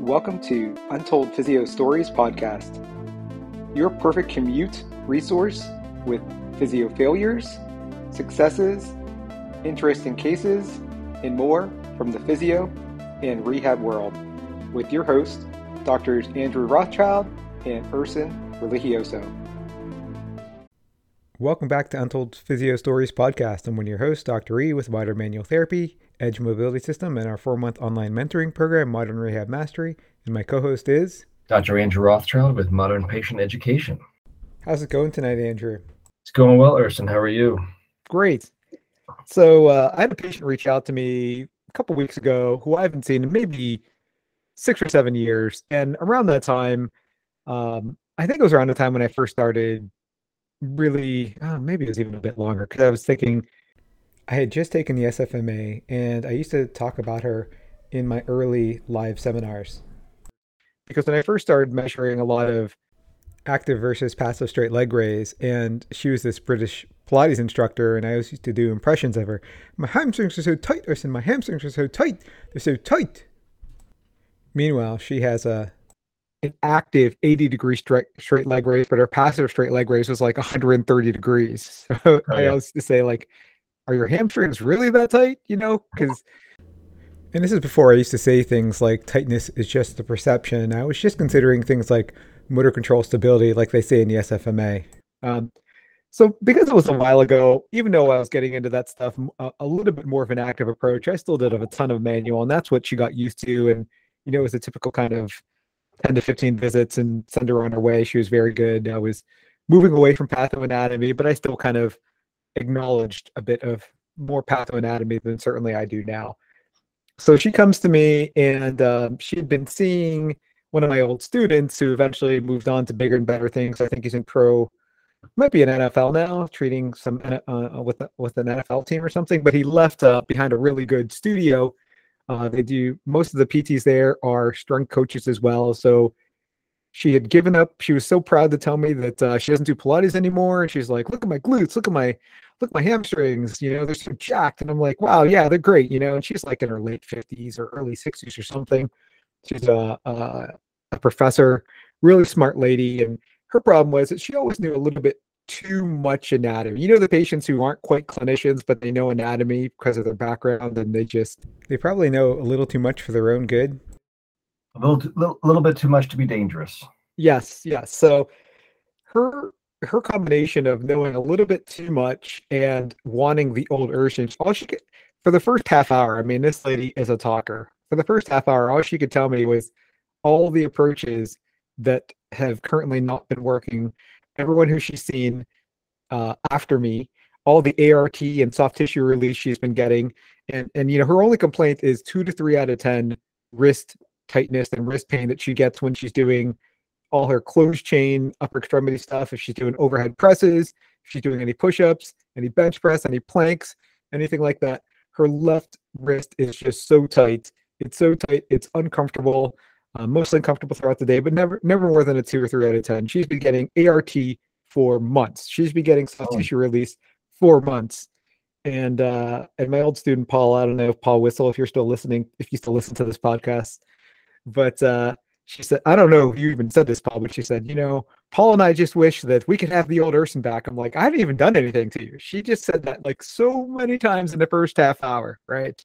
Welcome to Untold Physio Stories podcast, your perfect commute resource with physio failures, successes, interesting cases, and more from the physio and rehab world with your hosts, Doctors Andrew Rothschild and Erson Religioso. Welcome back to Untold Physio Stories podcast. I'm one of your hosts, Dr. E, with Modern Manual Therapy, Edge Mobility System, and our four month online mentoring program, Modern Rehab Mastery. And my co host is Dr. Andrew Rothschild with Modern Patient Education. How's it going tonight, Andrew? It's going well, Erson. How are you? Great. So uh, I had a patient reach out to me a couple weeks ago who I haven't seen in maybe six or seven years. And around that time, um, I think it was around the time when I first started really, uh, maybe it was even a bit longer because I was thinking I had just taken the SFMA and I used to talk about her in my early live seminars. Because when I first started measuring a lot of active versus passive straight leg raise, and she was this British Pilates instructor, and I always used to do impressions of her. My hamstrings are so tight, I said, my hamstrings are so tight, they're so tight. Meanwhile, she has a an active 80 degree straight, straight leg raise, but her passive straight leg raise was like 130 degrees. So oh, I yeah. used to say, like, are your hamstrings really that tight? You know, because. And this is before I used to say things like tightness is just the perception. I was just considering things like motor control stability, like they say in the SFMA. Um, so because it was a while ago, even though I was getting into that stuff a, a, little bit more of an active approach, I still did have a ton of manual, and that's what she got used to. And you know, it was a typical kind of 10 to 15 visits and send her on her way. She was very good. I was moving away from pathoanatomy, but I still kind of acknowledged a bit of more pathoanatomy than certainly I do now. So she comes to me, and um, she had been seeing one of my old students who eventually moved on to bigger and better things. I think he's in pro, might be an NFL now, treating some uh, with with an NFL team or something. But he left uh, behind a really good studio uh, they do most of the PTs there are strength coaches as well. So she had given up. She was so proud to tell me that uh, she doesn't do Pilates anymore. She's like, "Look at my glutes. Look at my look at my hamstrings. You know, they're so jacked." And I'm like, "Wow, yeah, they're great." You know, and she's like in her late 50s or early 60s or something. She's a, a, a professor, really smart lady, and her problem was that she always knew a little bit too much anatomy. You know, the patients who aren't quite clinicians, but they know anatomy because of their background, and they just they probably know a little too much for their own good. A little, little, little bit too much to be dangerous. Yes, yes. So her her combination of knowing a little bit too much and wanting the old Erson, all she could for the first half hour. I mean, this lady is a talker. For the first half hour, all she could tell me was all the approaches that have currently not been working everyone who she's seen uh, after me, all the ART and soft tissue release she's been getting, and and you know her only complaint is two to three out of ten wrist tightness and wrist pain that she gets when she's doing all her closed chain upper extremity stuff. If she's doing overhead presses, if she's doing any push-ups, any bench press, any planks, anything like that, her left wrist is just so tight. It's so tight. It's uncomfortable uh, mostly uncomfortable throughout the day, but never never more than a two or three out of ten. She's been getting ART for months. She's been getting soft oh. tissue release for months. And uh, and my old student Paul, I don't know if Paul Whistle, if you're still listening, if you still listen to this podcast, but uh, she said, I don't know if you even said this, Paul, but she said, you know, Paul and I just wish that we could have the old Erson back. I'm like, I haven't even done anything to you. She just said that like so many times in the first half hour, right?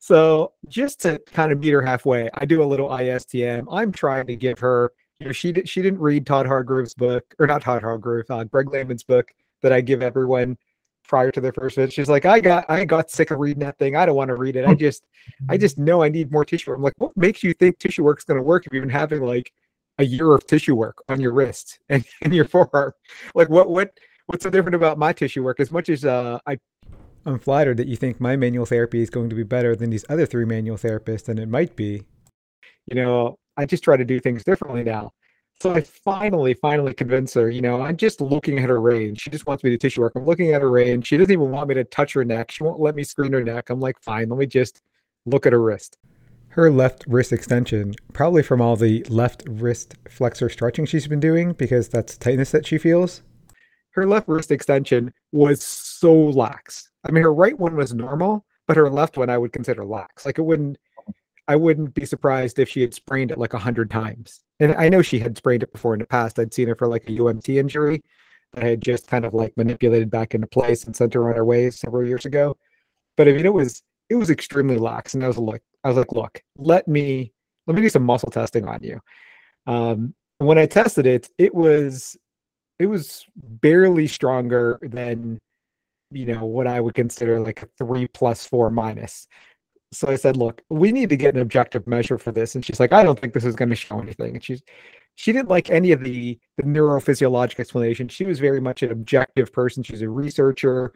So just to kind of meet her halfway, I do a little ISTM. I'm trying to give her, you know, she she didn't read Todd Hargrove's book, or not Todd Hargrove, uh, Greg Lehman's book that I give everyone prior to their first visit. She's like, I got I got sick of reading that thing. I don't want to read it. I just I just know I need more tissue. Work. I'm like, what makes you think tissue work is going to work if you've been having like a year of tissue work on your wrist and, and your forearm? Like what what what's so different about my tissue work? As much as uh, I I'm flattered that you think my manual therapy is going to be better than these other three manual therapists, and it might be. You know, I just try to do things differently now. So I finally, finally convince her, you know, I'm just looking at her range. She just wants me to tissue work. I'm looking at her range. She doesn't even want me to touch her neck. She won't let me screen her neck. I'm like, fine, let me just look at her wrist. Her left wrist extension, probably from all the left wrist flexor stretching she's been doing, because that's tightness that she feels. Her left wrist extension was so lax. I mean, her right one was normal, but her left one I would consider lax. Like it wouldn't. I wouldn't be surprised if she had sprained it like a hundred times. And I know she had sprained it before in the past. I'd seen her for like a UMT injury that I had just kind of like manipulated back into place and sent her on her way several years ago. But I mean, it was it was extremely lax, and I was like, I was like, look, let me let me do some muscle testing on you. Um, when I tested it, it was it was barely stronger than you know what I would consider like a three plus four minus. So I said, look, we need to get an objective measure for this. And she's like, I don't think this is going to show anything. And she's she didn't like any of the the neurophysiologic explanation. She was very much an objective person. She's a researcher.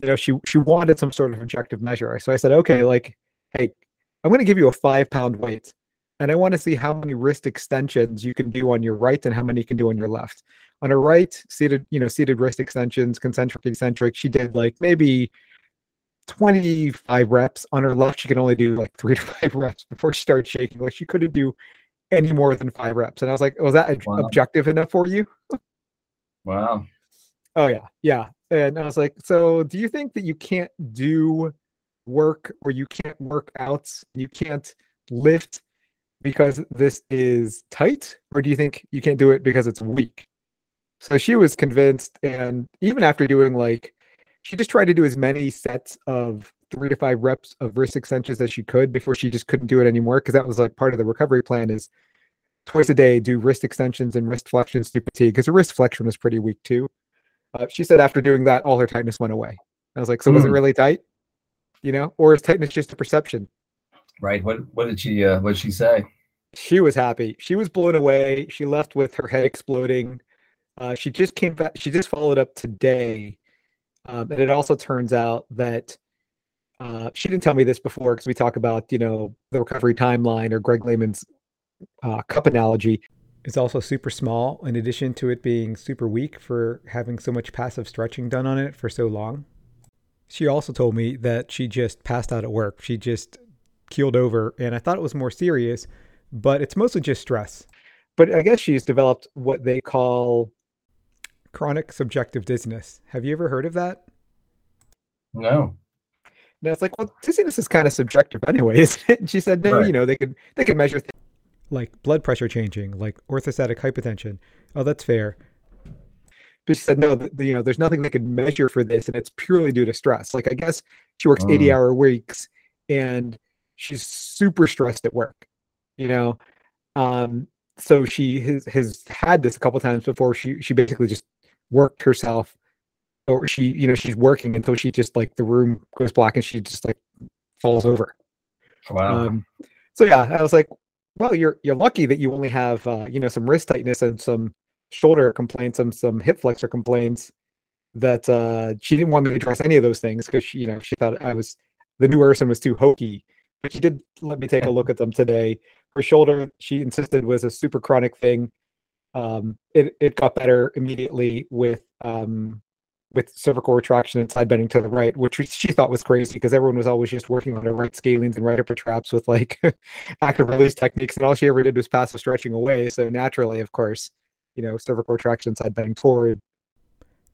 You know, she she wanted some sort of objective measure. So I said, okay, like, hey, I'm going to give you a five pound weight, and I want to see how many wrist extensions you can do on your right and how many you can do on your left. On her right, seated, you know, seated wrist extensions, concentric, eccentric. She did like maybe 25 reps. On her left, she could only do like three to five reps before she started shaking. Like she couldn't do any more than five reps. And I was like, was that wow. objective enough for you? wow. Oh yeah, yeah. And I was like, so do you think that you can't do work or you can't work out, you can't lift because this is tight, or do you think you can't do it because it's weak? So she was convinced, and even after doing like, she just tried to do as many sets of three to five reps of wrist extensions as she could before she just couldn't do it anymore because that was like part of the recovery plan is twice a day do wrist extensions and wrist flexions to fatigue because her wrist flexion was pretty weak too. Uh, she said after doing that, all her tightness went away. I was like, so mm. was it hmm. really tight? You know, or is tightness just a perception? Right. What What did she uh, What did she say? She was happy. She was blown away. She left with her head exploding. Uh, she just came back. She just followed up today, um, and it also turns out that uh, she didn't tell me this before because we talk about you know the recovery timeline or Greg Lehman's uh, cup analogy. It's also super small, in addition to it being super weak for having so much passive stretching done on it for so long. She also told me that she just passed out at work. She just keeled over, and I thought it was more serious, but it's mostly just stress. But I guess she's developed what they call chronic subjective dizziness. Have you ever heard of that? No. And it's like, well, dizziness is kind of subjective anyway, isn't it? And she said, no, right. you know, they could they could measure things like blood pressure changing, like orthostatic hypotension. Oh, that's fair. But she said, no, the, the, you know, there's nothing they could measure for this, and it's purely due to stress. Like, I guess she works 80 hour weeks and she's super stressed at work, you know. Um, so she has, has had this a couple times before. She she basically just worked herself or she you know she's working until she just like the room goes black and she just like falls over. Wow. Um, so yeah i was like well you're you're lucky that you only have uh, you know some wrist tightness and some shoulder complaints and some hip flexor complaints that uh she didn't want me to address any of those things because she you know she thought i was the new Erson was too hokey. But she did let me take a look at them today. Her shoulder she insisted was a super chronic thing um it, it got better immediately with um with cervical retraction and side bending to the right, which she thought was crazy because everyone was always just working on her right scalenes and right upper traps with like active release techniques, and all she ever did was passive stretching away. So naturally, of course, you know, cervical retraction, side bending forward.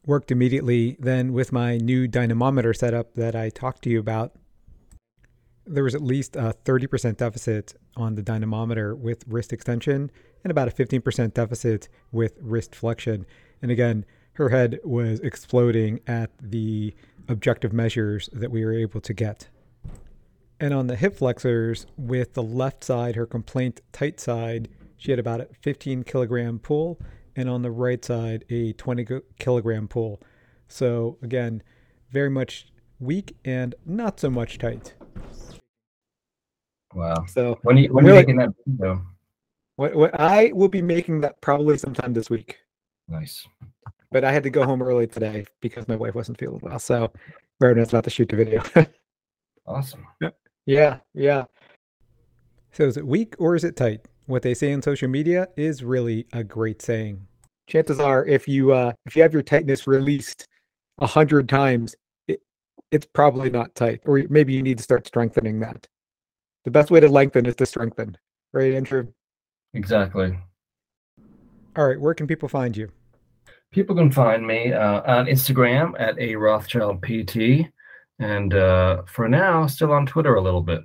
Worked immediately then with my new dynamometer setup that I talked to you about. There was at least a 30% deficit on the dynamometer with wrist extension and about a 15% deficit with wrist flexion. And again, her head was exploding at the objective measures that we were able to get. And on the hip flexors, with the left side, her complaint tight side, she had about a 15 kilogram pull, and on the right side, a 20 kilogram pull. So again, very much weak and not so much tight. Wow. So when are you, when are you making that video? What, what I will be making that probably sometime this week. Nice but I had to go home early today because my wife wasn't feeling well. So Rodan's not to shoot the video. awesome. Yeah, yeah. So is it weak or is it tight? What they say on social media is really a great saying. Chances are, if you uh, if you have your tightness released a hundred times, it, it's probably not tight, or maybe you need to start strengthening that. The best way to lengthen is to strengthen, right, Andrew? Exactly. All right, where can people find you? people can find me uh, on Instagram at a Rothschild PT, and uh, for now, still on Twitter a little bit.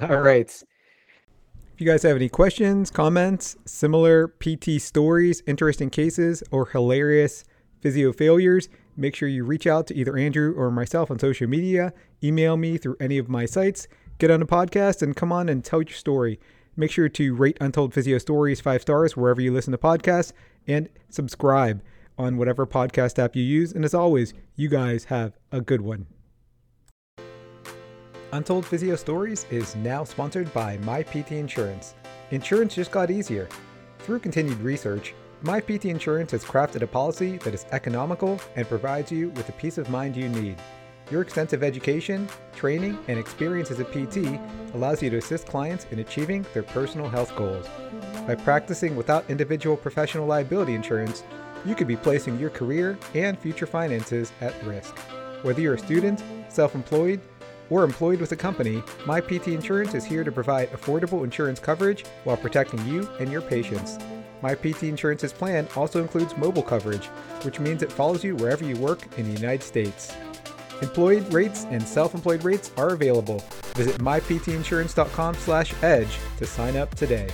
All right. If you guys have any questions, comments, similar PT stories, interesting cases, or hilarious physio failures, make sure you reach out to either Andrew or myself on social media, email me through any of my sites, get on a podcast, and come on and tell your story. Make sure to rate Untold Physio Stories five stars wherever you listen to podcasts and subscribe on whatever podcast app you use. And as always, you guys have a good one. Untold Physio Stories is now sponsored by MyPT Insurance. Insurance just got easier. Through continued research, MyPT Insurance has crafted a policy that is economical and provides you with the peace of mind you need. Your extensive education, training, and experience as a PT allows you to assist clients in achieving their personal health goals. By practicing without individual professional liability insurance, you could be placing your career and future finances at risk. Whether you're a student, self employed, or employed with a company, MyPT Insurance is here to provide affordable insurance coverage while protecting you and your patients. MyPT Insurance's plan also includes mobile coverage, which means it follows you wherever you work in the United States. Employed rates and self-employed rates are available. Visit myptinsurance.com/edge to sign up today.